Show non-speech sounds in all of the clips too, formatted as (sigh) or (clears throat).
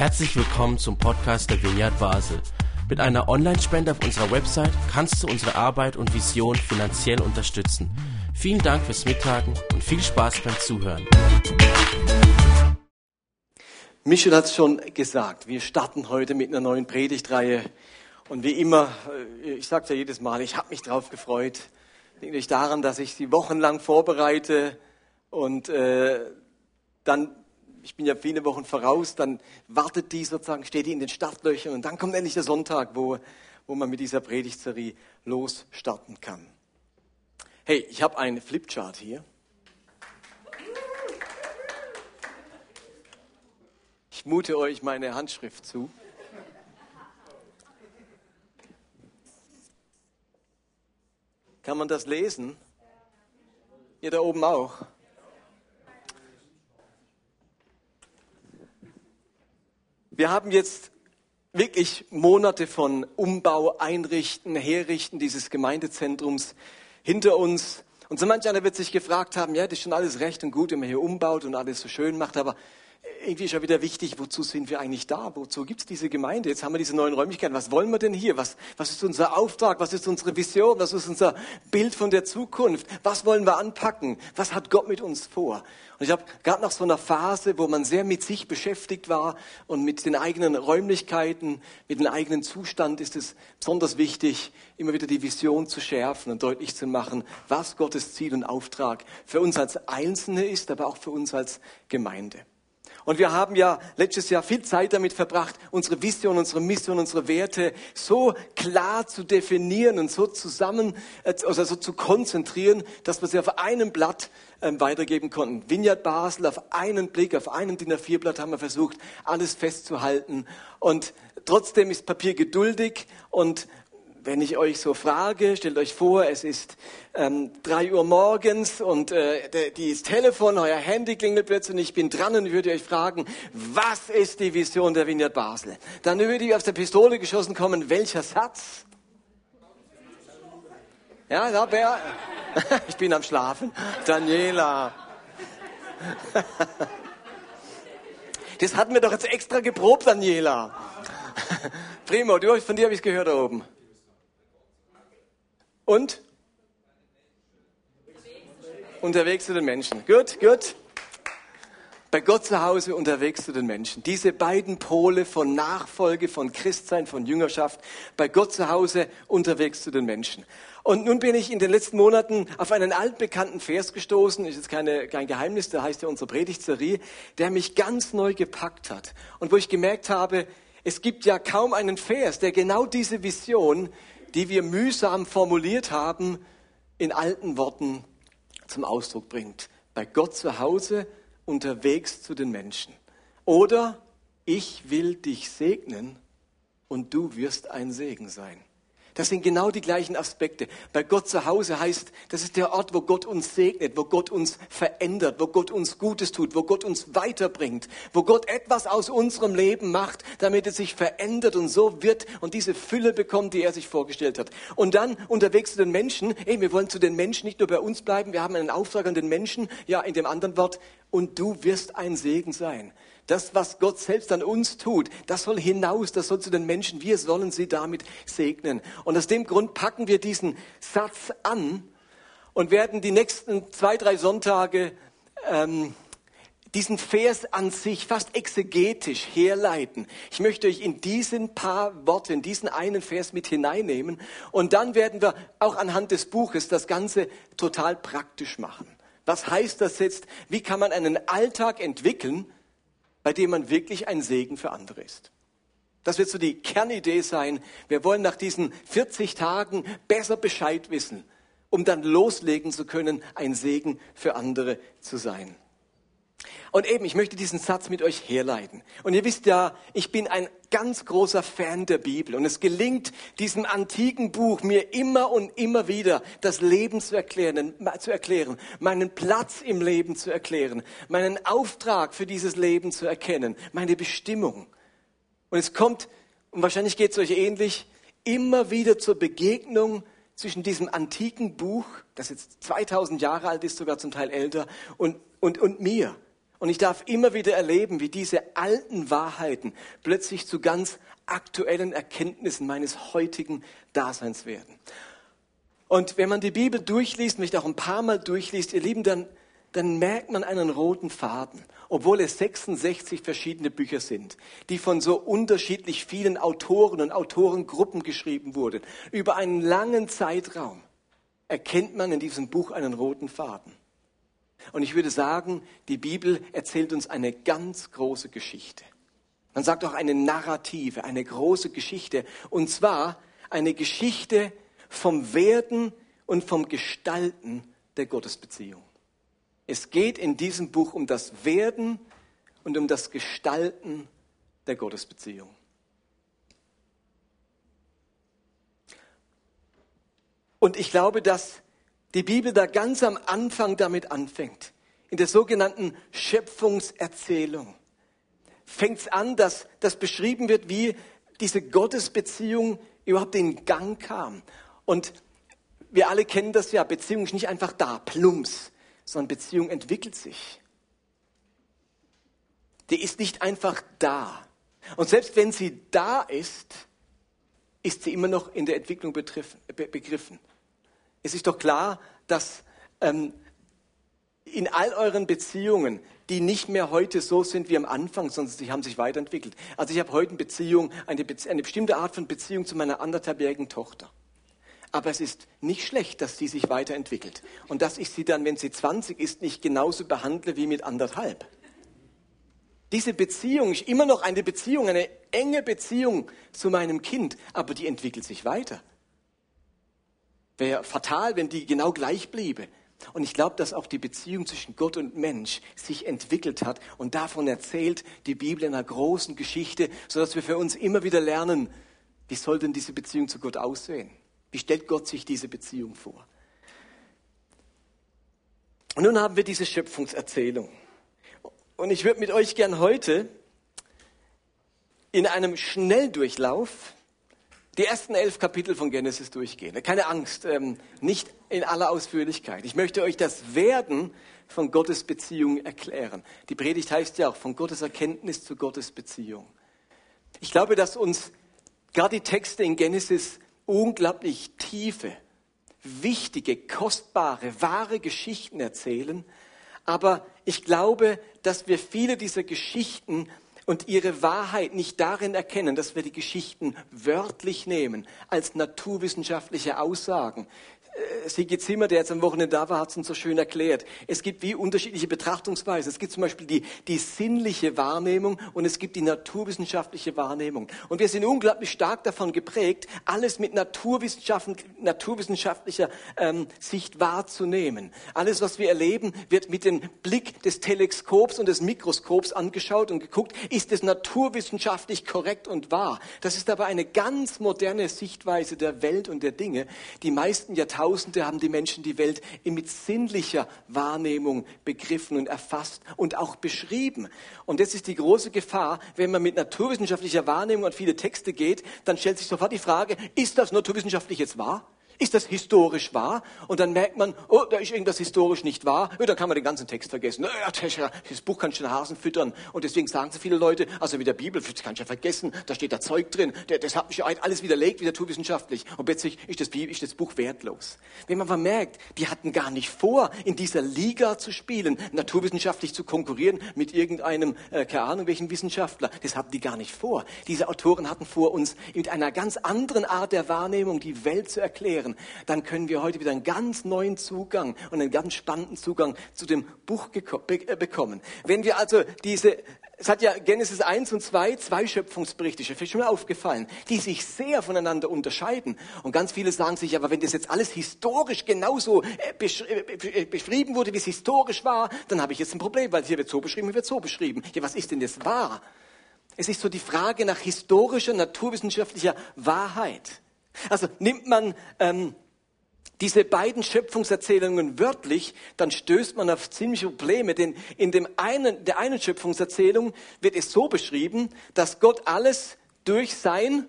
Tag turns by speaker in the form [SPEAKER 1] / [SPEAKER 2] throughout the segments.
[SPEAKER 1] Herzlich willkommen zum Podcast der Vineyard Basel. Mit einer Online-Spende auf unserer Website kannst du unsere Arbeit und Vision finanziell unterstützen. Vielen Dank fürs Mittagen und viel Spaß beim Zuhören.
[SPEAKER 2] Michel hat es schon gesagt, wir starten heute mit einer neuen Predigtreihe. Und wie immer, äh, ich sage es ja jedes Mal, ich habe mich drauf gefreut. Denkt euch daran, dass ich sie wochenlang vorbereite und äh, dann ich bin ja viele Wochen voraus, dann wartet die sozusagen, steht die in den Startlöchern und dann kommt endlich der Sonntag, wo, wo man mit dieser Predigtserie losstarten kann. Hey, ich habe einen Flipchart hier. Ich mute euch meine Handschrift zu. Kann man das lesen? Ihr da oben auch? Wir haben jetzt wirklich Monate von Umbau, Einrichten, Herrichten dieses Gemeindezentrums hinter uns. Und so manch einer wird sich gefragt haben, ja, das ist schon alles recht und gut, wenn man hier umbaut und alles so schön macht, aber irgendwie ist ja wieder wichtig, wozu sind wir eigentlich da? Wozu gibt es diese Gemeinde? Jetzt haben wir diese neuen Räumlichkeiten. Was wollen wir denn hier? Was, was ist unser Auftrag? Was ist unsere Vision? Was ist unser Bild von der Zukunft? Was wollen wir anpacken? Was hat Gott mit uns vor? Und ich habe gerade nach so einer Phase, wo man sehr mit sich beschäftigt war und mit den eigenen Räumlichkeiten, mit dem eigenen Zustand, ist es besonders wichtig, immer wieder die Vision zu schärfen und deutlich zu machen, was Gottes Ziel und Auftrag für uns als Einzelne ist, aber auch für uns als Gemeinde. Und wir haben ja letztes Jahr viel Zeit damit verbracht, unsere Vision, unsere Mission, unsere Werte so klar zu definieren und so zusammen, also so zu konzentrieren, dass wir sie auf einem Blatt ähm, weitergeben konnten. Vineyard Basel auf einen Blick, auf einen DIN A4-Blatt haben wir versucht, alles festzuhalten. Und trotzdem ist Papier geduldig und wenn ich euch so frage, stellt euch vor, es ist ähm, drei Uhr morgens und äh, das Telefon, euer Handy klingelt plötzlich und ich bin dran und würde euch fragen, was ist die Vision der Vineyard Basel? Dann würde ich aus der Pistole geschossen kommen, welcher Satz? Ja, da wer? (laughs) ich bin am Schlafen. Daniela. (laughs) das hatten wir doch jetzt extra geprobt, Daniela. (laughs) Primo, du, von dir habe ich es gehört da oben. Und? Unterwegs zu den Menschen. Gut, gut. Bei Gott zu Hause unterwegs zu den Menschen. Diese beiden Pole von Nachfolge, von Christsein, von Jüngerschaft. Bei Gott zu Hause unterwegs zu den Menschen. Und nun bin ich in den letzten Monaten auf einen altbekannten Vers gestoßen, ist jetzt keine, kein Geheimnis, der heißt ja unsere Predigtserie, der mich ganz neu gepackt hat. Und wo ich gemerkt habe, es gibt ja kaum einen Vers, der genau diese Vision die wir mühsam formuliert haben, in alten Worten zum Ausdruck bringt. Bei Gott zu Hause, unterwegs zu den Menschen. Oder ich will dich segnen und du wirst ein Segen sein. Das sind genau die gleichen Aspekte. Bei Gott zu Hause heißt, das ist der Ort, wo Gott uns segnet, wo Gott uns verändert, wo Gott uns Gutes tut, wo Gott uns weiterbringt, wo Gott etwas aus unserem Leben macht, damit es sich verändert und so wird und diese Fülle bekommt, die er sich vorgestellt hat. Und dann unterwegs zu den Menschen, ey, wir wollen zu den Menschen nicht nur bei uns bleiben, wir haben einen Auftrag an den Menschen, ja, in dem anderen Wort, und du wirst ein Segen sein. Das, was Gott selbst an uns tut, das soll hinaus, das soll zu den Menschen. Wir sollen sie damit segnen. Und aus dem Grund packen wir diesen Satz an und werden die nächsten zwei, drei Sonntage ähm, diesen Vers an sich fast exegetisch herleiten. Ich möchte euch in diesen paar Worte, in diesen einen Vers mit hineinnehmen und dann werden wir auch anhand des Buches das Ganze total praktisch machen. Was heißt das jetzt? Wie kann man einen Alltag entwickeln, bei dem man wirklich ein Segen für andere ist. Das wird so die Kernidee sein. Wir wollen nach diesen 40 Tagen besser Bescheid wissen, um dann loslegen zu können, ein Segen für andere zu sein. Und eben, ich möchte diesen Satz mit euch herleiten. Und ihr wisst ja, ich bin ein ganz großer Fan der Bibel. Und es gelingt diesem antiken Buch mir immer und immer wieder das Leben zu erklären, zu erklären, meinen Platz im Leben zu erklären, meinen Auftrag für dieses Leben zu erkennen, meine Bestimmung. Und es kommt, und wahrscheinlich geht es euch ähnlich, immer wieder zur Begegnung zwischen diesem antiken Buch, das jetzt 2000 Jahre alt ist, sogar zum Teil älter, und, und, und mir. Und ich darf immer wieder erleben, wie diese alten Wahrheiten plötzlich zu ganz aktuellen Erkenntnissen meines heutigen Daseins werden. Und wenn man die Bibel durchliest, mich auch ein paar Mal durchliest, ihr Lieben, dann, dann merkt man einen roten Faden, obwohl es 66 verschiedene Bücher sind, die von so unterschiedlich vielen Autoren und Autorengruppen geschrieben wurden. Über einen langen Zeitraum erkennt man in diesem Buch einen roten Faden. Und ich würde sagen, die Bibel erzählt uns eine ganz große Geschichte. Man sagt auch eine Narrative, eine große Geschichte. Und zwar eine Geschichte vom Werden und vom Gestalten der Gottesbeziehung. Es geht in diesem Buch um das Werden und um das Gestalten der Gottesbeziehung. Und ich glaube, dass die Bibel da ganz am Anfang damit anfängt. In der sogenannten Schöpfungserzählung fängt es an, dass das beschrieben wird, wie diese Gottesbeziehung überhaupt in Gang kam. Und wir alle kennen das ja, Beziehung ist nicht einfach da, plumps, sondern Beziehung entwickelt sich. Die ist nicht einfach da. Und selbst wenn sie da ist, ist sie immer noch in der Entwicklung begriffen. Es ist doch klar, dass ähm, in all euren Beziehungen, die nicht mehr heute so sind wie am Anfang, sondern sie haben sich weiterentwickelt. Also ich habe heute eine Beziehung, eine, Bezie eine bestimmte Art von Beziehung zu meiner anderthalbjährigen Tochter. Aber es ist nicht schlecht, dass sie sich weiterentwickelt. Und dass ich sie dann, wenn sie 20 ist, nicht genauso behandle wie mit anderthalb. Diese Beziehung ist immer noch eine Beziehung, eine enge Beziehung zu meinem Kind, aber die entwickelt sich weiter. Wäre fatal, wenn die genau gleich bliebe. Und ich glaube, dass auch die Beziehung zwischen Gott und Mensch sich entwickelt hat. Und davon erzählt die Bibel in einer großen Geschichte, sodass wir für uns immer wieder lernen, wie soll denn diese Beziehung zu Gott aussehen? Wie stellt Gott sich diese Beziehung vor? Und nun haben wir diese Schöpfungserzählung. Und ich würde mit euch gern heute in einem Schnelldurchlauf die ersten elf Kapitel von Genesis durchgehen. Keine Angst, ähm, nicht in aller Ausführlichkeit. Ich möchte euch das Werden von Gottes Beziehung erklären. Die Predigt heißt ja auch von Gottes Erkenntnis zu Gottes Beziehung. Ich glaube, dass uns gerade die Texte in Genesis unglaublich tiefe, wichtige, kostbare, wahre Geschichten erzählen. Aber ich glaube, dass wir viele dieser Geschichten und ihre Wahrheit nicht darin erkennen, dass wir die Geschichten wörtlich nehmen, als naturwissenschaftliche Aussagen. Äh, Sigi Zimmer, der jetzt am Wochenende da war, hat es uns so schön erklärt. Es gibt wie unterschiedliche Betrachtungsweisen. Es gibt zum Beispiel die, die sinnliche Wahrnehmung und es gibt die naturwissenschaftliche Wahrnehmung. Und wir sind unglaublich stark davon geprägt, alles mit naturwissenschaftlicher ähm, Sicht wahrzunehmen. Alles, was wir erleben, wird mit dem Blick des Teleskops und des Mikroskops angeschaut und geguckt, ist es naturwissenschaftlich korrekt und wahr. Das ist aber eine ganz moderne Sichtweise der Welt und der Dinge. Die meisten Jahrtausende Jahrtausende haben die Menschen die Welt mit sinnlicher Wahrnehmung begriffen und erfasst und auch beschrieben. Und das ist die große Gefahr, wenn man mit naturwissenschaftlicher Wahrnehmung an viele Texte geht, dann stellt sich sofort die Frage, ist das naturwissenschaftlich jetzt wahr? Ist das historisch wahr? Und dann merkt man, oh, da ist irgendwas historisch nicht wahr. Ja, dann kann man den ganzen Text vergessen. Ja, das Buch kann schon Hasen füttern. Und deswegen sagen so viele Leute, also mit der Bibel, das kann ich ja vergessen, da steht da Zeug drin. Das hat mich alles widerlegt, naturwissenschaftlich. Und plötzlich ist das, ist das Buch wertlos. Wenn man vermerkt, die hatten gar nicht vor, in dieser Liga zu spielen, naturwissenschaftlich zu konkurrieren mit irgendeinem, äh, keine Ahnung, welchen Wissenschaftler. Das hatten die gar nicht vor. Diese Autoren hatten vor, uns mit einer ganz anderen Art der Wahrnehmung die Welt zu erklären wären, dann können wir heute wieder einen ganz neuen Zugang und einen ganz spannenden Zugang zu dem Buch äh, bekommen. Wenn wir also diese es hat ja Genesis 1 und 2 zwei Schöpfungsberichte, ist schon mal aufgefallen, die sich sehr voneinander unterscheiden. Und ganz viele sagen sich, aber wenn das jetzt alles historisch genauso äh, äh, beschrieben wurde, wie es historisch war, dann habe ich jetzt ein Problem, weil hier wird so beschrieben, hier wird so beschrieben. Ja, was ist denn das wahr? Es ist so die Frage nach historischer, naturwissenschaftlicher Wahrheit. Also nimmt man ähm, diese beiden Schöpfungserzählungen wörtlich, dann stößt man auf ziemliche Probleme, denn in dem einen, der einen Schöpfungserzählung wird es so beschrieben, dass Gott alles durch sein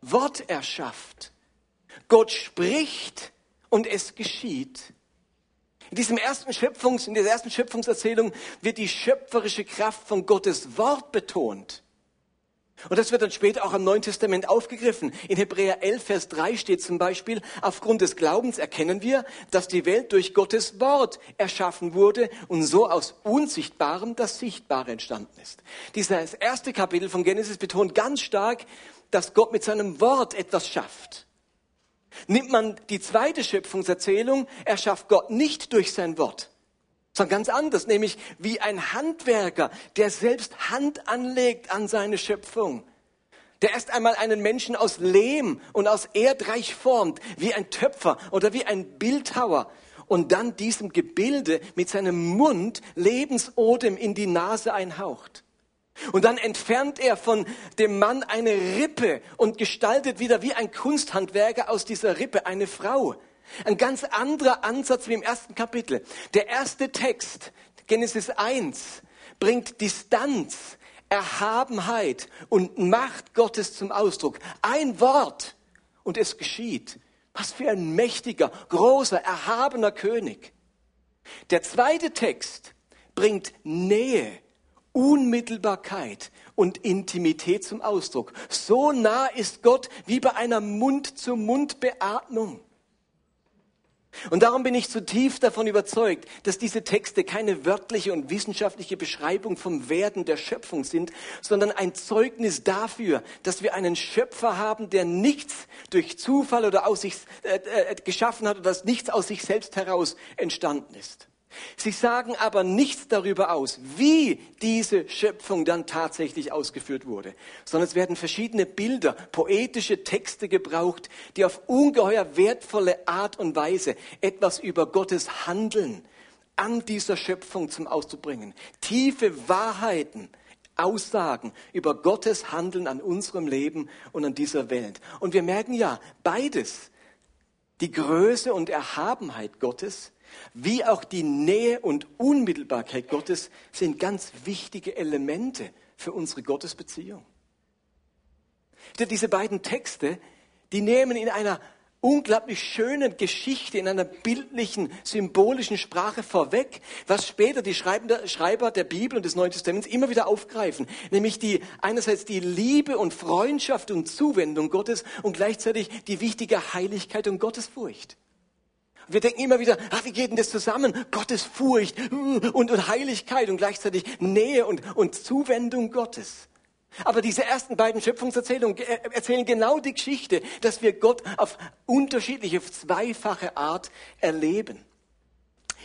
[SPEAKER 2] Wort erschafft. Gott spricht und es geschieht. In, diesem ersten Schöpfungs, in dieser ersten Schöpfungserzählung wird die schöpferische Kraft von Gottes Wort betont. Und das wird dann später auch im Neuen Testament aufgegriffen. In Hebräer 11, Vers 3 steht zum Beispiel, aufgrund des Glaubens erkennen wir, dass die Welt durch Gottes Wort erschaffen wurde und so aus Unsichtbarem das Sichtbare entstanden ist. Dieses erste Kapitel von Genesis betont ganz stark, dass Gott mit seinem Wort etwas schafft. Nimmt man die zweite Schöpfungserzählung, erschafft Gott nicht durch sein Wort, sondern ganz anders, nämlich wie ein Handwerker, der selbst Hand anlegt an seine Schöpfung. Der erst einmal einen Menschen aus Lehm und aus Erdreich formt, wie ein Töpfer oder wie ein Bildhauer und dann diesem Gebilde mit seinem Mund Lebensodem in die Nase einhaucht. Und dann entfernt er von dem Mann eine Rippe und gestaltet wieder wie ein Kunsthandwerker aus dieser Rippe eine Frau. Ein ganz anderer Ansatz wie im ersten Kapitel. Der erste Text, Genesis 1, bringt Distanz, Erhabenheit und Macht Gottes zum Ausdruck. Ein Wort und es geschieht. Was für ein mächtiger, großer, erhabener König. Der zweite Text bringt Nähe, Unmittelbarkeit und Intimität zum Ausdruck. So nah ist Gott wie bei einer Mund-zu-Mund-Beatmung. Und darum bin ich zutiefst davon überzeugt, dass diese Texte keine wörtliche und wissenschaftliche Beschreibung vom Werden der Schöpfung sind, sondern ein Zeugnis dafür, dass wir einen Schöpfer haben, der nichts durch Zufall oder aus sich äh, äh, geschaffen hat oder dass nichts aus sich selbst heraus entstanden ist. Sie sagen aber nichts darüber aus, wie diese Schöpfung dann tatsächlich ausgeführt wurde, sondern es werden verschiedene Bilder, poetische Texte gebraucht, die auf ungeheuer wertvolle Art und Weise etwas über Gottes Handeln an dieser Schöpfung zum Ausdruck bringen. Tiefe Wahrheiten, Aussagen über Gottes Handeln an unserem Leben und an dieser Welt. Und wir merken ja, beides, die Größe und Erhabenheit Gottes, wie auch die Nähe und Unmittelbarkeit Gottes sind ganz wichtige Elemente für unsere Gottesbeziehung. Diese beiden Texte, die nehmen in einer unglaublich schönen Geschichte, in einer bildlichen, symbolischen Sprache vorweg, was später die Schreiber der Bibel und des Neuen Testaments immer wieder aufgreifen, nämlich die einerseits die Liebe und Freundschaft und Zuwendung Gottes und gleichzeitig die wichtige Heiligkeit und Gottesfurcht. Wir denken immer wieder, ach, wie geht denn das zusammen? Gottes Furcht und, und Heiligkeit und gleichzeitig Nähe und, und Zuwendung Gottes. Aber diese ersten beiden Schöpfungserzählungen erzählen genau die Geschichte, dass wir Gott auf unterschiedliche, zweifache Art erleben.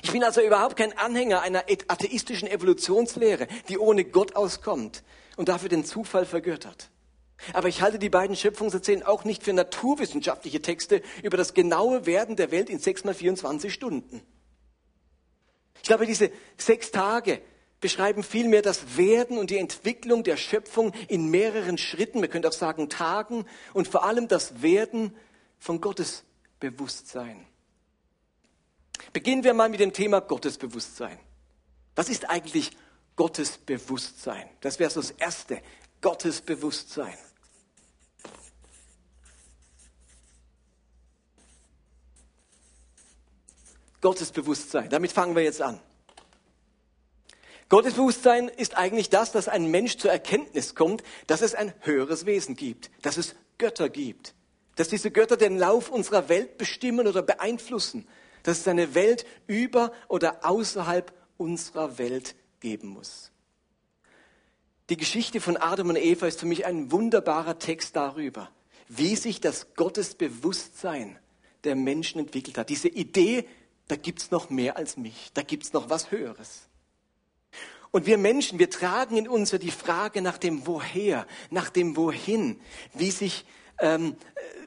[SPEAKER 2] Ich bin also überhaupt kein Anhänger einer atheistischen Evolutionslehre, die ohne Gott auskommt und dafür den Zufall vergöttert. Aber ich halte die beiden Schöpfungserzählungen auch nicht für naturwissenschaftliche Texte über das genaue Werden der Welt in sechs mal 24 Stunden. Ich glaube, diese sechs Tage beschreiben vielmehr das Werden und die Entwicklung der Schöpfung in mehreren Schritten, man könnte auch sagen Tagen, und vor allem das Werden von Gottesbewusstsein. Beginnen wir mal mit dem Thema Gottesbewusstsein. Was ist eigentlich Gottesbewusstsein? Das wäre so das Erste. Gottesbewusstsein. Gottesbewusstsein. Damit fangen wir jetzt an. Gottesbewusstsein ist eigentlich das, dass ein Mensch zur Erkenntnis kommt, dass es ein höheres Wesen gibt, dass es Götter gibt, dass diese Götter den Lauf unserer Welt bestimmen oder beeinflussen, dass es eine Welt über oder außerhalb unserer Welt geben muss. Die Geschichte von Adam und Eva ist für mich ein wunderbarer Text darüber, wie sich das Gottesbewusstsein der Menschen entwickelt hat. Diese Idee, da gibt's noch mehr als mich, da gibt's noch was Höheres. Und wir Menschen, wir tragen in uns die Frage nach dem Woher, nach dem Wohin, wie sich ähm,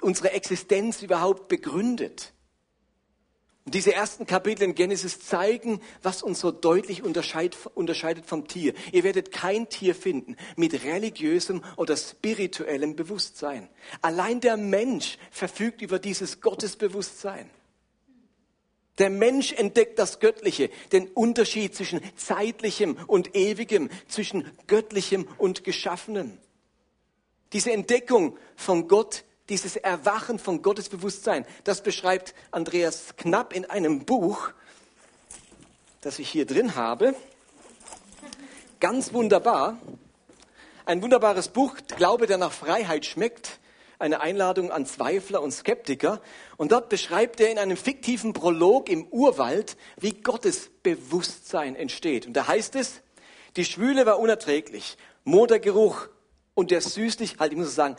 [SPEAKER 2] unsere Existenz überhaupt begründet. Und diese ersten Kapitel in Genesis zeigen, was uns so deutlich unterscheidet, vom Tier. Ihr werdet kein Tier finden mit religiösem oder spirituellem Bewusstsein. Allein der Mensch verfügt über dieses Gottesbewusstsein. Der Mensch entdeckt das Göttliche, den Unterschied zwischen zeitlichem und ewigem, zwischen göttlichem und geschaffenem. Diese Entdeckung von Gott dieses Erwachen von Gottes Bewusstsein, das beschreibt Andreas Knapp in einem Buch. das ich hier drin habe. Ganz wunderbar. Ein wunderbares Buch, Glaube, der nach Freiheit schmeckt. Eine Einladung an Zweifler und Skeptiker. Und dort beschreibt er in einem fiktiven Prolog im Urwald, wie Gottes Bewusstsein entsteht. Und da heißt es, die Schwüle war unerträglich. Modergeruch und der süßlich, halt, ich muss sagen,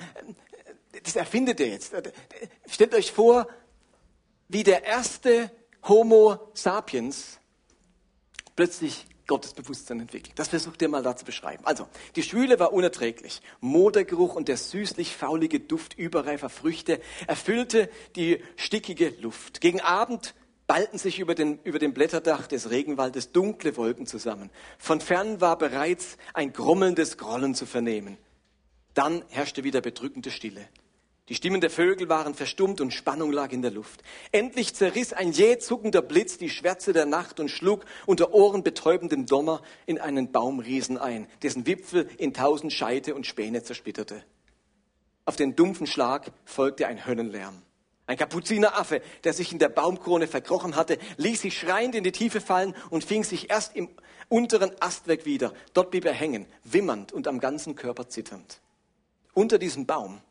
[SPEAKER 2] das erfindet er jetzt. Stellt euch vor, wie der erste Homo sapiens plötzlich Gottes Bewusstsein entwickelt. Das versucht er mal da zu beschreiben. Also, die Schwüle war unerträglich. Modergeruch und der süßlich faulige Duft überreifer Früchte erfüllte die stickige Luft. Gegen Abend ballten sich über, den, über dem Blätterdach des Regenwaldes dunkle Wolken zusammen. Von fern war bereits ein grummelndes Grollen zu vernehmen. Dann herrschte wieder bedrückende Stille. Die Stimmen der Vögel waren verstummt und Spannung lag in der Luft. Endlich zerriss ein jäh zuckender Blitz die Schwärze der Nacht und schlug unter ohrenbetäubendem Donner in einen Baumriesen ein, dessen Wipfel in tausend Scheite und Späne zersplitterte. Auf den dumpfen Schlag folgte ein Höllenlärm. Ein Kapuzineraffe, der sich in der Baumkrone verkrochen hatte, ließ sich schreiend in die Tiefe fallen und fing sich erst im unteren Astwerk wieder. Dort blieb er hängen, wimmernd und am ganzen Körper zitternd. Unter diesem Baum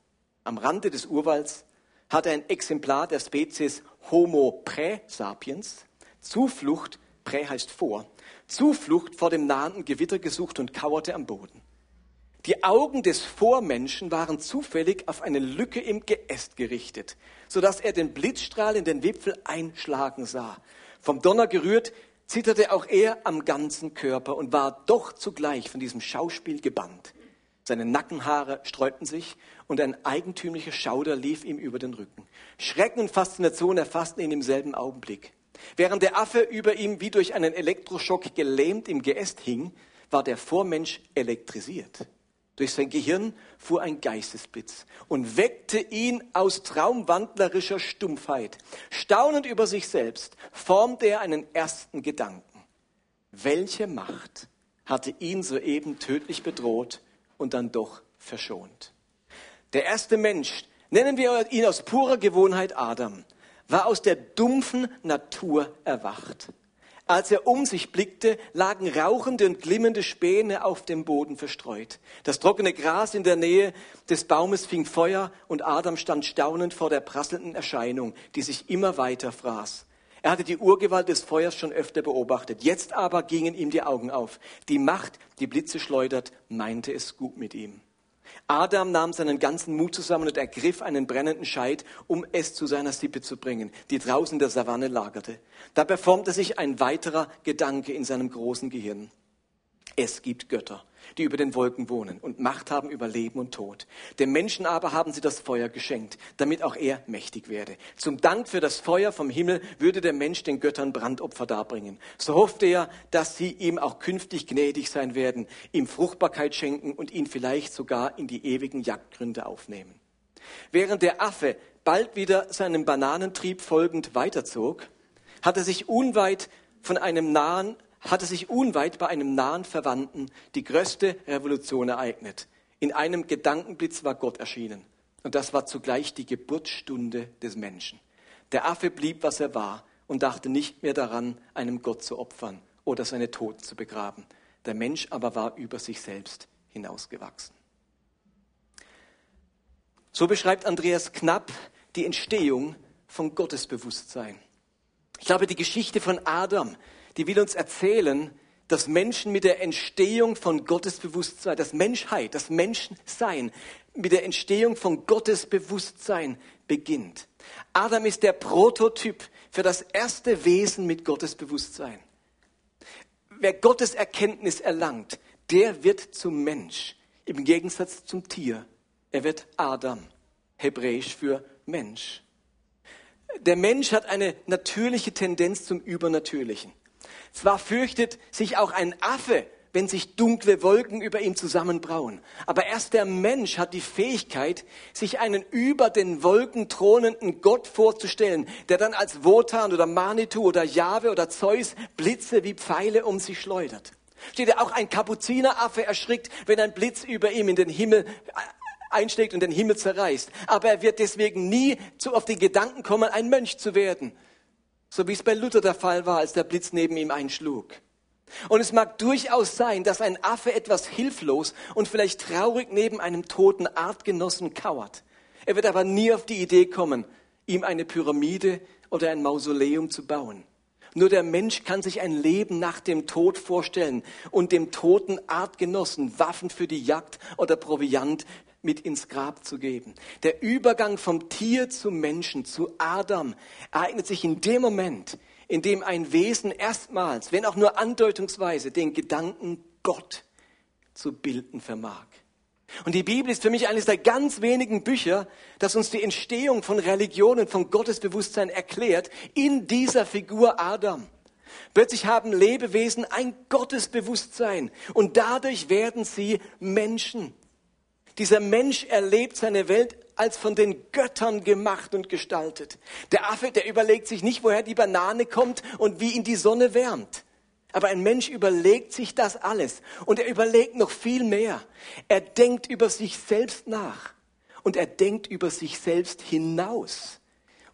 [SPEAKER 2] am Rande des Urwalds hat ein Exemplar der Spezies Homo praesapiens Zuflucht, prä heißt vor, Zuflucht vor dem nahenden Gewitter gesucht und kauerte am Boden. Die Augen des Vormenschen waren zufällig auf eine Lücke im Geäst gerichtet, sodass er den Blitzstrahl in den Wipfel einschlagen sah. Vom Donner gerührt, zitterte auch er am ganzen Körper und war doch zugleich von diesem Schauspiel gebannt. Seine Nackenhaare sträubten sich und ein eigentümlicher Schauder lief ihm über den Rücken. Schrecken und Faszination erfassten ihn im selben Augenblick. Während der Affe über ihm wie durch einen Elektroschock gelähmt im Geäst hing, war der Vormensch elektrisiert. Durch sein Gehirn fuhr ein Geistesblitz und weckte ihn aus traumwandlerischer Stumpfheit. Staunend über sich selbst formte er einen ersten Gedanken. Welche Macht hatte ihn soeben tödlich bedroht und dann doch verschont. Der erste Mensch, nennen wir ihn aus purer Gewohnheit Adam, war aus der dumpfen Natur erwacht. Als er um sich blickte, lagen rauchende und glimmende Späne auf dem Boden verstreut. Das trockene Gras in der Nähe des Baumes fing Feuer und Adam stand staunend vor der prasselnden Erscheinung, die sich immer weiter fraß. Er hatte die Urgewalt des Feuers schon öfter beobachtet. Jetzt aber gingen ihm die Augen auf. Die Macht, die Blitze schleudert, meinte es gut mit ihm. Adam nahm seinen ganzen Mut zusammen und ergriff einen brennenden Scheit, um es zu seiner Sippe zu bringen, die draußen in der Savanne lagerte. Dabei formte sich ein weiterer Gedanke in seinem großen Gehirn. Es gibt Götter die über den Wolken wohnen und Macht haben über Leben und Tod. Dem Menschen aber haben sie das Feuer geschenkt, damit auch er mächtig werde. Zum Dank für das Feuer vom Himmel würde der Mensch den Göttern Brandopfer darbringen. So hoffte er, dass sie ihm auch künftig gnädig sein werden, ihm Fruchtbarkeit schenken und ihn vielleicht sogar in die ewigen Jagdgründe aufnehmen. Während der Affe bald wieder seinem Bananentrieb folgend weiterzog, hat er sich unweit von einem nahen hatte sich unweit bei einem nahen Verwandten die größte Revolution ereignet. In einem Gedankenblitz war Gott erschienen. Und das war zugleich die Geburtsstunde des Menschen. Der Affe blieb, was er war und dachte nicht mehr daran, einem Gott zu opfern oder seine Toten zu begraben. Der Mensch aber war über sich selbst hinausgewachsen. So beschreibt Andreas Knapp die Entstehung von Gottesbewusstsein. Ich glaube, die Geschichte von Adam die will uns erzählen, dass Menschen mit der Entstehung von Gottesbewusstsein, das Menschheit, das Menschsein mit der Entstehung von Gottesbewusstsein beginnt. Adam ist der Prototyp für das erste Wesen mit Gottesbewusstsein. Wer Gottes Erkenntnis erlangt, der wird zum Mensch, im Gegensatz zum Tier. Er wird Adam, hebräisch für Mensch. Der Mensch hat eine natürliche Tendenz zum Übernatürlichen. Zwar fürchtet sich auch ein Affe, wenn sich dunkle Wolken über ihm zusammenbrauen. Aber erst der Mensch hat die Fähigkeit, sich einen über den Wolken thronenden Gott vorzustellen, der dann als Wotan oder Manitou oder Jahwe oder Zeus Blitze wie Pfeile um sich schleudert. Steht ja auch ein Kapuzineraffe erschrickt, wenn ein Blitz über ihm in den Himmel einschlägt und den Himmel zerreißt. Aber er wird deswegen nie zu, auf den Gedanken kommen, ein Mönch zu werden So wie es bei Luther der Fall war, als der Blitz neben ihm einschlug. Und es mag durchaus sein, dass ein Affe etwas hilflos und vielleicht traurig neben einem toten Artgenossen kauert. Er wird aber nie auf die Idee kommen, ihm eine Pyramide oder ein Mausoleum zu bauen. Nur der Mensch kann sich ein Leben nach dem Tod vorstellen und dem toten Artgenossen Waffen für die Jagd oder Proviant mit ins Grab zu geben. Der Übergang vom Tier zum Menschen, zu Adam, ereignet sich in dem Moment, in dem ein Wesen erstmals, wenn auch nur andeutungsweise, den Gedanken Gott zu bilden vermag. Und die Bibel ist für mich eines der ganz wenigen Bücher, das uns die Entstehung von Religion und von Gottesbewusstsein erklärt in dieser Figur Adam. Plötzlich haben Lebewesen ein Gottesbewusstsein und dadurch werden sie Menschen. Dieser Mensch erlebt seine Welt als von den Göttern gemacht und gestaltet. Der Affe, der überlegt sich nicht, woher die Banane kommt und wie ihn die Sonne wärmt. Aber ein Mensch überlegt sich das alles und er überlegt noch viel mehr. Er denkt über sich selbst nach und er denkt über sich selbst hinaus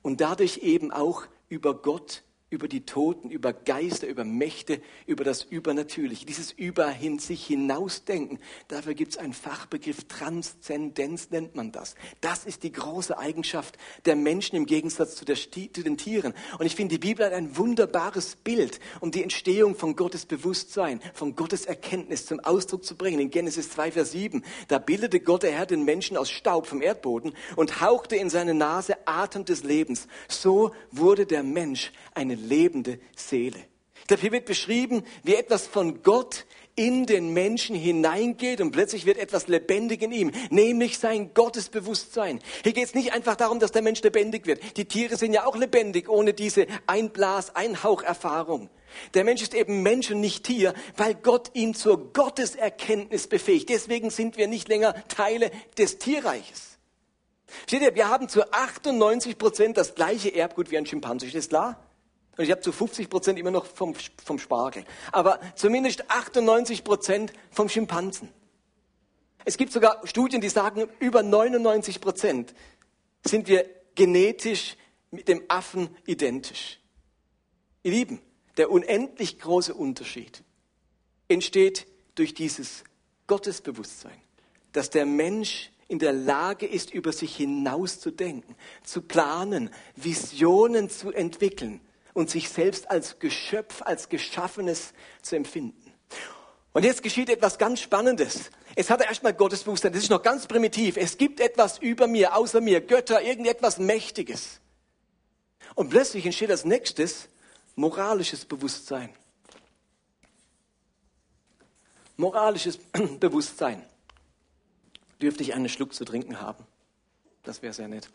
[SPEAKER 2] und dadurch eben auch über Gott über die Toten, über Geister, über Mächte, über das Übernatürliche. Dieses Überhin sich hinausdenken, dafür gibt es einen Fachbegriff, Transzendenz nennt man das. Das ist die große Eigenschaft der Menschen im Gegensatz zu, der, zu den Tieren. Und ich finde, die Bibel hat ein wunderbares Bild, um die Entstehung von Gottes Bewusstsein, von Gottes Erkenntnis zum Ausdruck zu bringen. In Genesis 2, Vers 7, da bildete Gott der Herr den Menschen aus Staub vom Erdboden und hauchte in seine Nase Atem des Lebens. So wurde der Mensch eine lebende Seele. Ich glaube, hier wird beschrieben, wie etwas von Gott in den Menschen hineingeht und plötzlich wird etwas lebendig in ihm, nämlich sein Gottesbewusstsein. Hier geht es nicht einfach darum, dass der Mensch lebendig wird. Die Tiere sind ja auch lebendig ohne diese Einblas-, Einhaucherfahrung. Der Mensch ist eben Mensch und nicht Tier, weil Gott ihn zur Gotteserkenntnis befähigt. Deswegen sind wir nicht länger Teile des Tierreiches. Steht ihr, wir haben zu 98 Prozent das gleiche Erbgut wie ein Schimpanse. Ist klar? Und ich habe zu 50 Prozent immer noch vom, vom Spargel. Aber zumindest 98 Prozent vom Schimpansen. Es gibt sogar Studien, die sagen, über 99 Prozent sind wir genetisch mit dem Affen identisch. Ihr Lieben, der unendlich große Unterschied entsteht durch dieses Gottesbewusstsein, dass der Mensch in der Lage ist, über sich hinaus zu denken, zu planen, Visionen zu entwickeln und sich selbst als Geschöpf, als Geschaffenes zu empfinden. Und jetzt geschieht etwas ganz Spannendes. Es hat erstmal Gottesbewusstsein, das ist noch ganz primitiv. Es gibt etwas über mir, außer mir, Götter, irgendetwas Mächtiges. Und plötzlich entsteht als nächstes moralisches Bewusstsein. Moralisches (clears throat) Bewusstsein. Dürfte ich einen Schluck zu trinken haben? Das wäre sehr nett.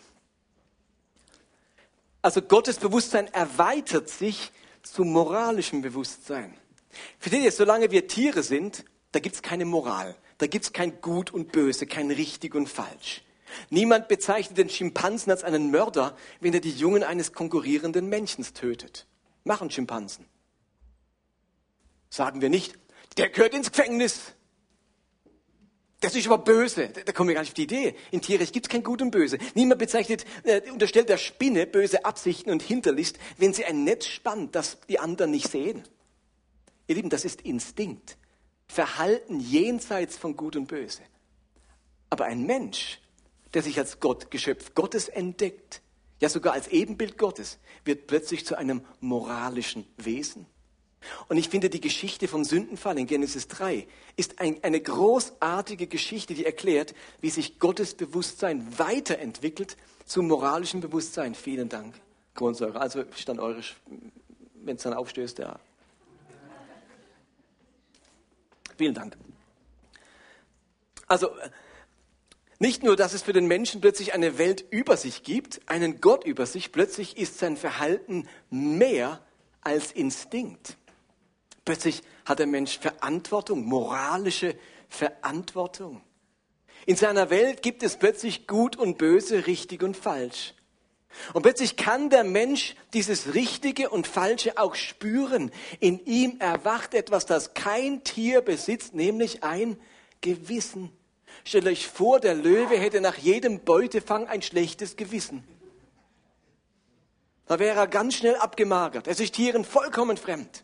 [SPEAKER 2] Also Gottes Bewusstsein erweitert sich zu moralischem Bewusstsein. Versteht ihr, solange wir Tiere sind, da gibt es keine Moral. Da gibt es kein Gut und Böse, kein Richtig und Falsch. Niemand bezeichnet den Schimpansen als einen Mörder, wenn er die Jungen eines konkurrierenden Männchens tötet. Machen Schimpansen. Sagen wir nicht, der gehört ins Gefängnis. Das ist aber böse. Da kommen wir gar nicht auf die Idee. In Tierrecht gibt es kein Gut und Böse. Niemand bezeichnet, äh, unterstellt der Spinne böse Absichten und Hinterlist, wenn sie ein Netz spannt, das die anderen nicht sehen. Ihr Lieben, das ist Instinkt. Verhalten jenseits von Gut und Böse. Aber ein Mensch, der sich als Gott, Geschöpf Gottes entdeckt, ja sogar als Ebenbild Gottes, wird plötzlich zu einem moralischen Wesen. Und ich finde, die Geschichte vom Sündenfall in Genesis 3 ist ein, eine großartige Geschichte, die erklärt, wie sich Gottes Bewusstsein weiterentwickelt zum moralischen Bewusstsein. Vielen Dank, Kohlensäure. Also stand eure, wenn es dann aufstößt, ja. Vielen Dank. Also, nicht nur, dass es für den Menschen plötzlich eine Welt über sich gibt, einen Gott über sich, plötzlich ist sein Verhalten mehr als Instinkt. Plötzlich hat der Mensch Verantwortung, moralische Verantwortung. In seiner Welt gibt es plötzlich Gut und Böse, richtig und falsch. Und plötzlich kann der Mensch dieses Richtige und Falsche auch spüren. In ihm erwacht etwas, das kein Tier besitzt, nämlich ein Gewissen. Stellt euch vor, der Löwe hätte nach jedem Beutefang ein schlechtes Gewissen. Da wäre er ganz schnell abgemagert. Er ist Tieren vollkommen fremd.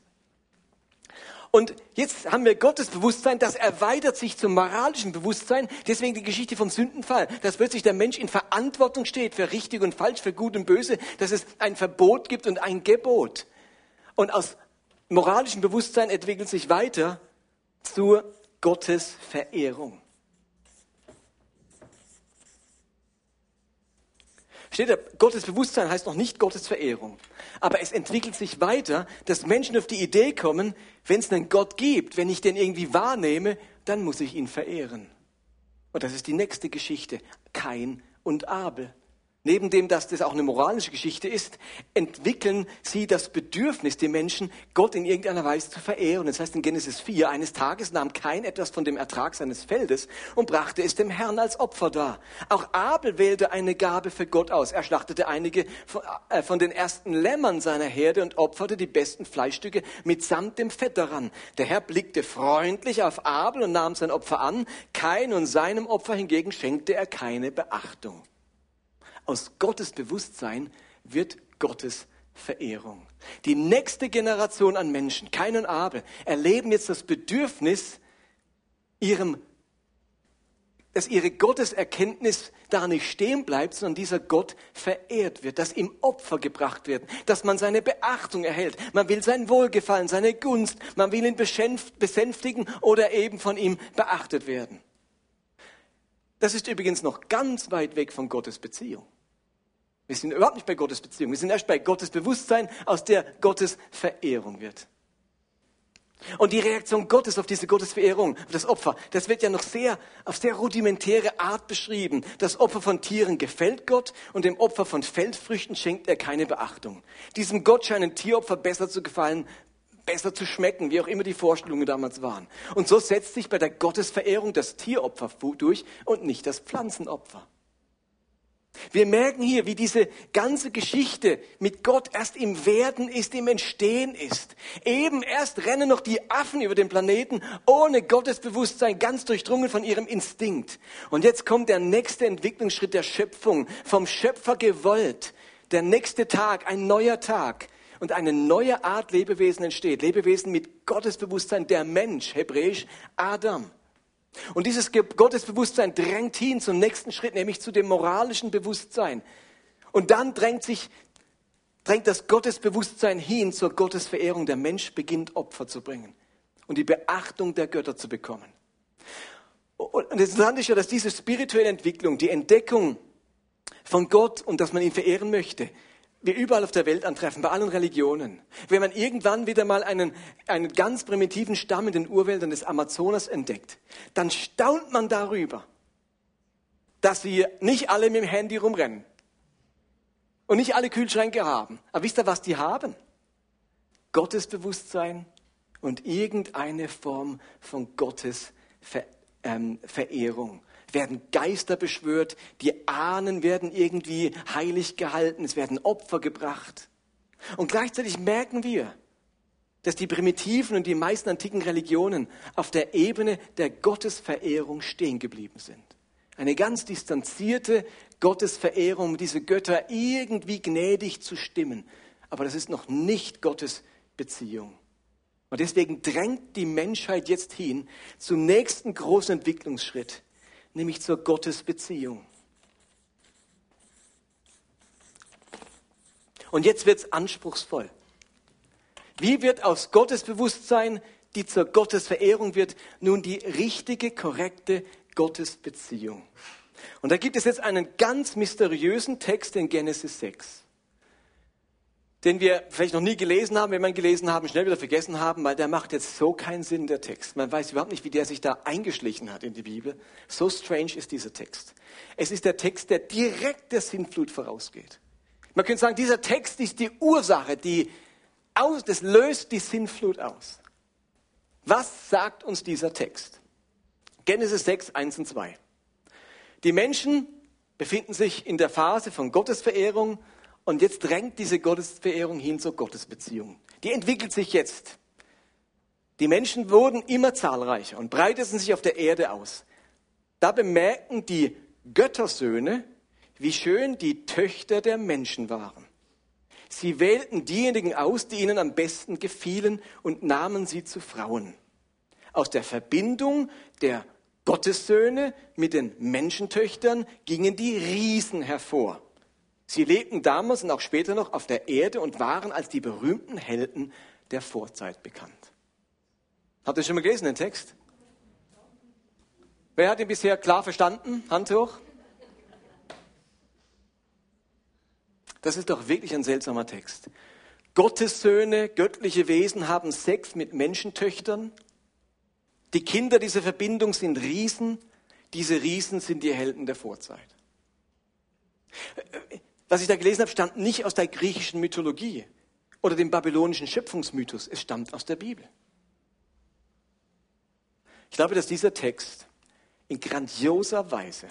[SPEAKER 2] Und jetzt haben wir Gottes Bewusstsein, das erweitert sich zum moralischen Bewusstsein. Deswegen die Geschichte vom Sündenfall, dass plötzlich der Mensch in Verantwortung steht für richtig und falsch, für gut und böse, dass es ein Verbot gibt und ein Gebot. Und aus moralischem Bewusstsein entwickelt sich weiter zur Gottesverehrung. Steht da, Gottes Bewusstsein heißt noch nicht Gottes Verehrung. Aber es entwickelt sich weiter, dass Menschen auf die Idee kommen, wenn es einen Gott gibt, wenn ich den irgendwie wahrnehme, dann muss ich ihn verehren. Und das ist die nächste Geschichte. Kain und Abel. Neben dem, dass das auch eine moralische Geschichte ist, entwickeln sie das Bedürfnis, die Menschen, Gott in irgendeiner Weise zu verehren. Das heißt in Genesis 4, eines Tages nahm kein etwas von dem Ertrag seines Feldes und brachte es dem Herrn als Opfer dar. Auch Abel wählte eine Gabe für Gott aus. Er schlachtete einige äh, von den ersten Lämmern seiner Herde und opferte die besten Fleischstücke mitsamt dem Fett daran. Der Herr blickte freundlich auf Abel und nahm sein Opfer an. Kein und seinem Opfer hingegen schenkte er keine Beachtung. Aus Gottes Bewusstsein wird Gottes Verehrung. Die nächste Generation an Menschen, Kain und Abel, erleben jetzt das Bedürfnis, ihrem, dass ihre Gotteserkenntnis da nicht stehen bleibt, sondern dieser Gott verehrt wird, dass ihm Opfer gebracht werden, dass man seine Beachtung erhält. Man will sein Wohlgefallen, seine Gunst, man will ihn besänftigen oder eben von ihm beachtet werden. Das ist übrigens noch ganz weit weg von Gottes Beziehung. Wir sind überhaupt nicht bei Gottes Beziehung. Wir sind erst bei Gottes Bewusstsein, aus der Gottes Verehrung wird. Und die Reaktion Gottes auf diese Gottesverehrung, auf das Opfer, das wird ja noch sehr, auf sehr rudimentäre Art beschrieben. Das Opfer von Tieren gefällt Gott und dem Opfer von Feldfrüchten schenkt er keine Beachtung. Diesem Gott scheinen Tieropfer besser zu gefallen besser zu schmecken, wie auch immer die Vorstellungen damals waren. Und so setzt sich bei der Gottesverehrung das Tieropfer durch und nicht das Pflanzenopfer. Wir merken hier, wie diese ganze Geschichte mit Gott erst im Werden ist, im Entstehen ist. Eben erst rennen noch die Affen über den Planeten ohne Gottesbewusstsein, ganz durchdrungen von ihrem Instinkt. Und jetzt kommt der nächste Entwicklungsschritt der Schöpfung, vom Schöpfer gewollt. Der nächste Tag, ein neuer Tag und eine neue Art Lebewesen entsteht. Lebewesen mit Gottesbewusstsein, der Mensch, hebräisch Adam. Und dieses Gottesbewusstsein drängt hin zum nächsten Schritt, nämlich zu dem moralischen Bewusstsein. Und dann drängt sich, drängt das Gottesbewusstsein hin zur Gottesverehrung. Der Mensch beginnt Opfer zu bringen und die Beachtung der Götter zu bekommen. Und das Interessante ist ja, dass diese spirituelle Entwicklung, die Entdeckung von Gott und dass man ihn verehren möchte, wir überall auf der Welt antreffen, bei allen Religionen. Wenn man irgendwann wieder mal einen, einen ganz primitiven Stamm in den Urwäldern des Amazonas entdeckt, dann staunt man darüber, dass sie nicht alle mit dem Handy rumrennen und nicht alle Kühlschränke haben. Aber wisst ihr, was die haben? Gottesbewusstsein und irgendeine Form von Gottes ähm, Verehrung werden Geister beschwört, die Ahnen werden irgendwie heilig gehalten, es werden Opfer gebracht. Und gleichzeitig merken wir, dass die primitiven und die meisten antiken Religionen auf der Ebene der Gottesverehrung stehen geblieben sind. Eine ganz distanzierte Gottesverehrung, um diese Götter irgendwie gnädig zu stimmen. Aber das ist noch nicht Gottes Beziehung. Und deswegen drängt die Menschheit jetzt hin zum nächsten großen Entwicklungsschritt, nämlich zur Gottesbeziehung. Und jetzt wird es anspruchsvoll. Wie wird aus Gottesbewusstsein, die zur Gottesverehrung wird, nun die richtige, korrekte Gottesbeziehung? Und da gibt es jetzt einen ganz mysteriösen Text in Genesis 6 den wir vielleicht noch nie gelesen haben, wenn ihn gelesen haben, schnell wieder vergessen haben, weil der macht jetzt so keinen Sinn, der Text. Man weiß überhaupt nicht, wie der sich da eingeschlichen hat in die Bibel. So strange ist dieser Text. Es ist der Text, der direkt der Sinnflut vorausgeht. Man könnte sagen, dieser Text ist die Ursache, die aus, das löst die Sinnflut aus. Was sagt uns dieser Text? Genesis 6, 1 und 2. Die Menschen befinden sich in der Phase von Gottesverehrung und jetzt drängt diese Gottesverehrung hin zur Gottesbeziehung. Die entwickelt sich jetzt. Die Menschen wurden immer zahlreicher und breiteten sich auf der Erde aus. Da bemerken die Göttersöhne, wie schön die Töchter der Menschen waren. Sie wählten diejenigen aus, die ihnen am besten gefielen und nahmen sie zu Frauen. Aus der Verbindung der Gottessöhne mit den Menschentöchtern gingen die Riesen hervor. Sie lebten damals und auch später noch auf der Erde und waren als die berühmten Helden der Vorzeit bekannt. Habt ihr schon mal gelesen, den Text? Wer hat ihn bisher klar verstanden? Hand hoch. Das ist doch wirklich ein seltsamer Text. Gottes Söhne, göttliche Wesen haben Sex mit Menschentöchtern. Die Kinder dieser Verbindung sind Riesen. Diese Riesen sind die Helden der Vorzeit. Was ich da gelesen habe, stammt nicht aus der griechischen Mythologie oder dem babylonischen Schöpfungsmythos. Es stammt aus der Bibel. Ich glaube, dass dieser Text in grandioser Weise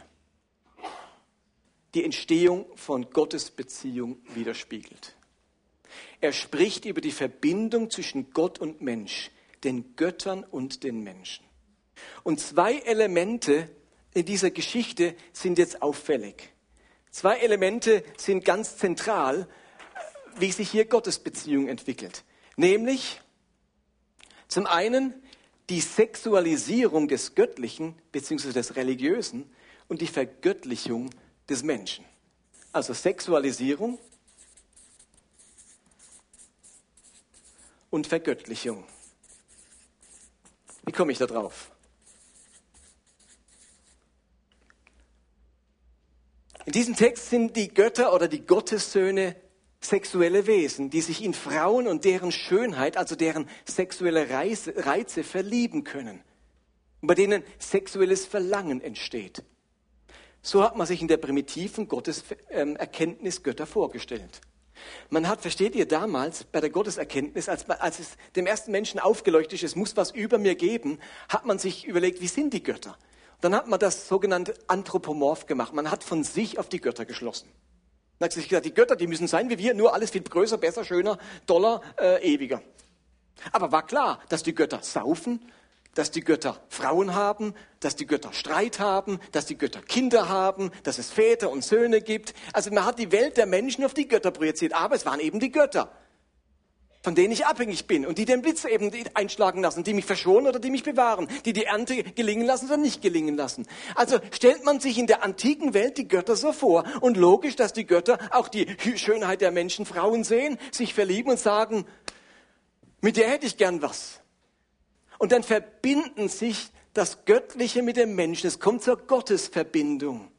[SPEAKER 2] die Entstehung von Gottes Beziehung widerspiegelt. Er spricht über die Verbindung zwischen Gott und Mensch, den Göttern und den Menschen. Und zwei Elemente in dieser Geschichte sind jetzt auffällig. Zwei Elemente sind ganz zentral, wie sich hier Gottes Beziehung entwickelt. Nämlich zum einen die Sexualisierung des Göttlichen bzw. des Religiösen und die Vergöttlichung des Menschen. Also Sexualisierung und Vergöttlichung. Wie komme ich da drauf? In diesem Text sind die Götter oder die Gottessöhne sexuelle Wesen, die sich in Frauen und deren Schönheit, also deren sexuelle Reize, Reize verlieben können und bei denen sexuelles Verlangen entsteht. So hat man sich in der primitiven Gotteserkenntnis Götter vorgestellt. Man hat, versteht ihr, damals bei der Gotteserkenntnis, als, als es dem ersten Menschen aufgeleuchtet ist, es muss was über mir geben, hat man sich überlegt, wie sind die Götter? Dann hat man das sogenannte Anthropomorph gemacht. Man hat von sich auf die Götter geschlossen. Dann hat sich gesagt, die Götter, die müssen sein wie wir, nur alles viel größer, besser, schöner, doller, äh, ewiger. Aber war klar, dass die Götter saufen, dass die Götter Frauen haben, dass die Götter Streit haben, dass die Götter Kinder haben, dass es Väter und Söhne gibt. Also man hat die Welt der Menschen auf die Götter projiziert, aber es waren eben die Götter, von denen ich abhängig bin und die den Blitz eben einschlagen lassen, die mich verschonen oder die mich bewahren, die die Ernte gelingen lassen oder nicht gelingen lassen. Also stellt man sich in der antiken Welt die Götter so vor und logisch, dass die Götter auch die Schönheit der Menschen, Frauen sehen, sich verlieben und sagen, mit der hätte ich gern was. Und dann verbinden sich das Göttliche mit dem Menschen. Es kommt zur Gottesverbindung.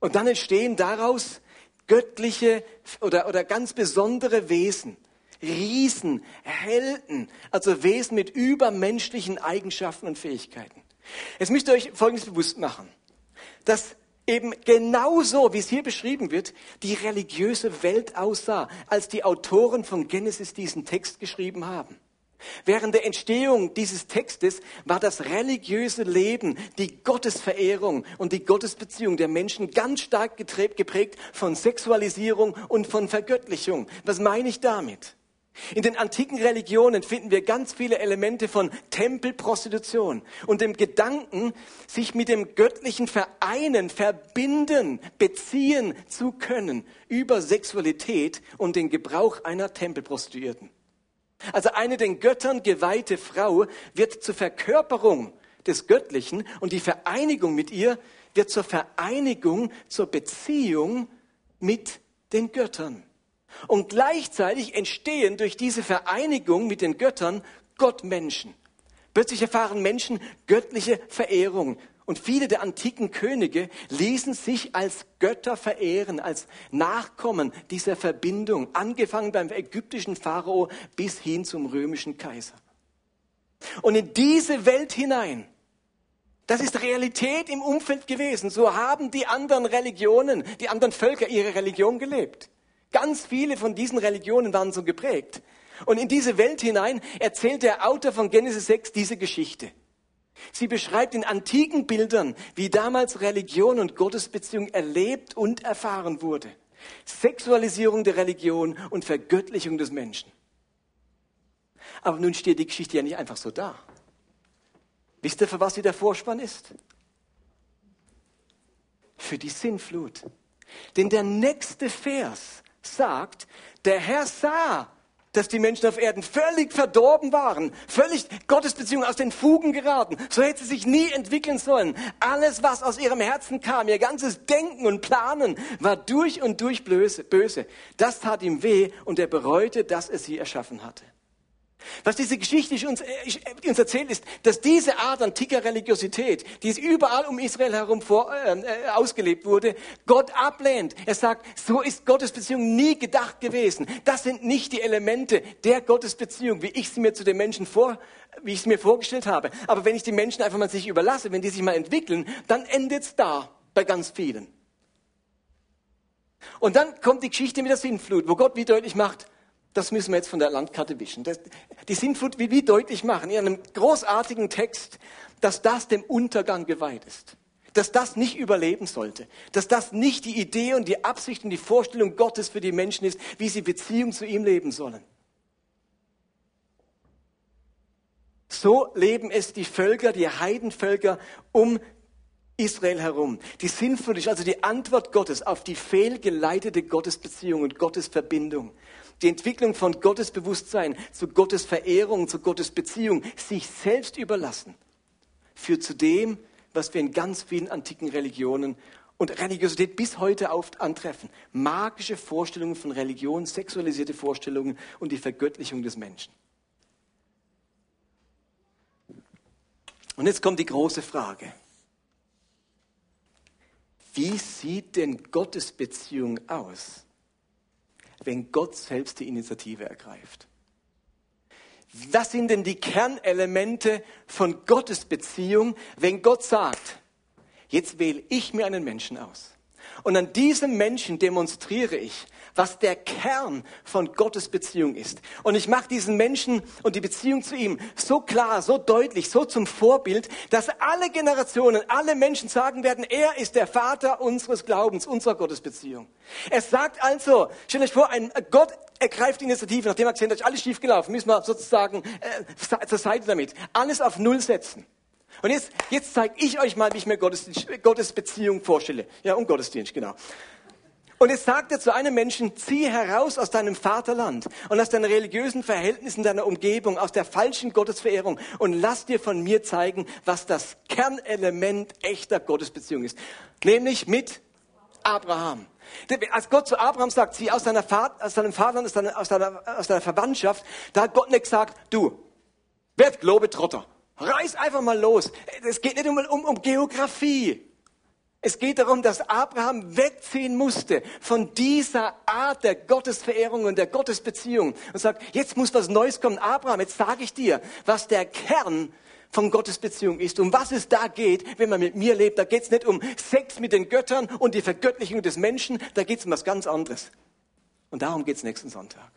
[SPEAKER 2] Und dann entstehen daraus göttliche oder, oder ganz besondere Wesen. Riesen, Helden, also Wesen mit übermenschlichen Eigenschaften und Fähigkeiten. Jetzt müsst ihr euch Folgendes bewusst machen, dass eben genauso, wie es hier beschrieben wird, die religiöse Welt aussah, als die Autoren von Genesis diesen Text geschrieben haben. Während der Entstehung dieses Textes war das religiöse Leben, die Gottesverehrung und die Gottesbeziehung der Menschen ganz stark geprägt von Sexualisierung und von Vergöttlichung. Was meine ich damit? In den antiken Religionen finden wir ganz viele Elemente von Tempelprostitution und dem Gedanken, sich mit dem Göttlichen vereinen, verbinden, beziehen zu können über Sexualität und den Gebrauch einer Tempelprostituierten. Also eine den Göttern geweihte Frau wird zur Verkörperung des Göttlichen und die Vereinigung mit ihr wird zur Vereinigung, zur Beziehung mit den Göttern. Und gleichzeitig entstehen durch diese Vereinigung mit den Göttern Gottmenschen. Plötzlich erfahren Menschen göttliche Verehrung, und viele der antiken Könige ließen sich als Götter verehren, als Nachkommen dieser Verbindung, angefangen beim ägyptischen Pharao bis hin zum römischen Kaiser. Und in diese Welt hinein, das ist Realität im Umfeld gewesen. So haben die anderen Religionen, die anderen Völker ihre Religion gelebt. Ganz viele von diesen Religionen waren so geprägt. Und in diese Welt hinein erzählt der Autor von Genesis 6 diese Geschichte. Sie beschreibt in antiken Bildern, wie damals Religion und Gottesbeziehung erlebt und erfahren wurde. Sexualisierung der Religion und Vergöttlichung des Menschen. Aber nun steht die Geschichte ja nicht einfach so da. Wisst ihr, für was sie der Vorspann ist? Für die Sinnflut. Denn der nächste Vers sagt, der Herr sah, dass die Menschen auf Erden völlig verdorben waren, völlig Gottesbeziehungen aus den Fugen geraten. So hätte sie sich nie entwickeln sollen. Alles, was aus ihrem Herzen kam, ihr ganzes Denken und Planen, war durch und durch böse. Das tat ihm weh und er bereute, dass er sie erschaffen hatte. Was diese Geschichte uns, äh, äh, uns erzählt, ist, dass diese Art antiker Religiosität, die es überall um Israel herum vor, äh, äh, ausgelebt wurde, Gott ablehnt. Er sagt, so ist Gottesbeziehung nie gedacht gewesen. Das sind nicht die Elemente der Gottesbeziehung, wie ich sie mir zu den Menschen vor, wie ich sie mir vorgestellt habe. Aber wenn ich die Menschen einfach mal sich überlasse, wenn die sich mal entwickeln, dann endet es da bei ganz vielen. Und dann kommt die Geschichte mit der Sintflut, wo Gott wie deutlich macht, das müssen wir jetzt von der Landkarte wischen. Das, die Sintflut will wie deutlich machen in einem großartigen Text, dass das dem Untergang geweiht ist. Dass das nicht überleben sollte. Dass das nicht die Idee und die Absicht und die Vorstellung Gottes für die Menschen ist, wie sie Beziehung zu ihm leben sollen. So leben es die Völker, die Heidenvölker um Israel herum. Die Sintflut ist also die Antwort Gottes auf die fehlgeleitete Gottesbeziehung und Gottesverbindung die Entwicklung von Gottesbewusstsein zu Gottes Verehrung, zu Gottes Beziehung, sich selbst überlassen, führt zu dem, was wir in ganz vielen antiken Religionen und Religiosität bis heute oft antreffen. Magische Vorstellungen von Religion, sexualisierte Vorstellungen und die Vergöttlichung des Menschen. Und jetzt kommt die große Frage. Wie sieht denn Gottes Beziehung aus? Wenn Gott selbst die Initiative ergreift. Was sind denn die Kernelemente von Gottes Beziehung, wenn Gott sagt, jetzt wähle ich mir einen Menschen aus. Und an diesem Menschen demonstriere ich, was der Kern von Gottes Beziehung ist. Und ich mache diesen Menschen und die Beziehung zu ihm so klar, so deutlich, so zum Vorbild, dass alle Generationen, alle Menschen sagen werden, er ist der Vater unseres Glaubens, unserer Gottesbeziehung. Es sagt also, stellt euch vor, ein Gott ergreift die Initiative, nachdem er gesehen hat, alles schief gelaufen, müssen wir sozusagen äh, zur Seite damit. Alles auf Null setzen. Und jetzt, jetzt zeige ich euch mal, wie ich mir Gottes, Gottes Beziehung vorstelle. Ja, um Gottesdienst, genau. Und sagt er zu einem Menschen, zieh heraus aus deinem Vaterland und aus deinen religiösen Verhältnissen deiner Umgebung, aus der falschen Gottesverehrung und lass dir von mir zeigen, was das Kernelement echter Gottesbeziehung ist. Nämlich mit Abraham. Als Gott zu Abraham sagt, zieh aus, deiner Vater, aus deinem Vaterland, aus deiner, aus, deiner, aus deiner Verwandtschaft, da hat Gott nicht gesagt, du, werd Globetrotter. Reiß einfach mal los. Es geht nicht um, um, um Geografie. Es geht darum, dass Abraham wegziehen musste von dieser Art der Gottesverehrung und der Gottesbeziehung und sagt, jetzt muss was Neues kommen. Abraham, jetzt sage ich dir, was der Kern von Gottesbeziehung ist, um was es da geht, wenn man mit mir lebt. Da geht es nicht um Sex mit den Göttern und die Vergöttlichung des Menschen, da geht es um was ganz anderes. Und darum geht es nächsten Sonntag.